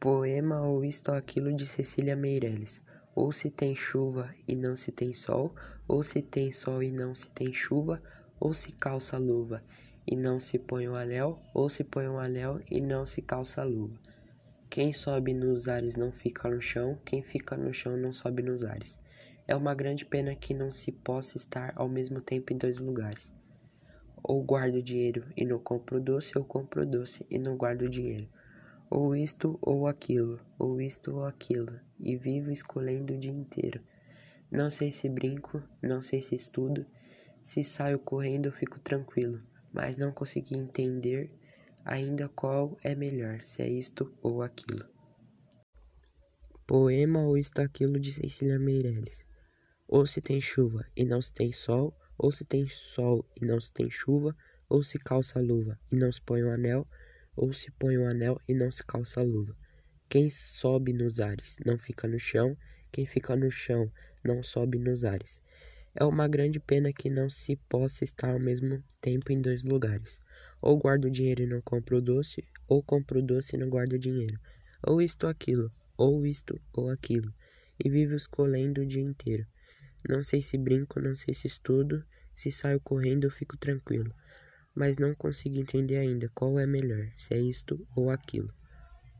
Poema ou isto aquilo de Cecília Meirelles. Ou se tem chuva e não se tem sol, ou se tem sol e não se tem chuva, ou se calça luva e não se põe o anel, ou se põe o anel e não se calça luva. Quem sobe nos ares não fica no chão, quem fica no chão não sobe nos ares. É uma grande pena que não se possa estar ao mesmo tempo em dois lugares. Ou guardo dinheiro e não compro doce, ou compro doce e não guardo dinheiro ou isto ou aquilo, ou isto ou aquilo, e vivo escolhendo o dia inteiro. Não sei se brinco, não sei se estudo, se saio correndo fico tranquilo, mas não consegui entender ainda qual é melhor, se é isto ou aquilo. Poema ou isto aquilo de Cecília Meirelles. Ou se tem chuva e não se tem sol, ou se tem sol e não se tem chuva, ou se calça luva e não se põe um anel, ou se põe o um anel e não se calça a luva. Quem sobe nos ares não fica no chão, quem fica no chão não sobe nos ares. É uma grande pena que não se possa estar ao mesmo tempo em dois lugares. Ou guardo dinheiro e não compro doce, ou compro doce e não guardo dinheiro. Ou isto ou aquilo, ou isto ou aquilo. E vivo escolhendo o dia inteiro. Não sei se brinco, não sei se estudo, se saio correndo eu fico tranquilo mas não consigo entender ainda qual é melhor, se é isto ou aquilo.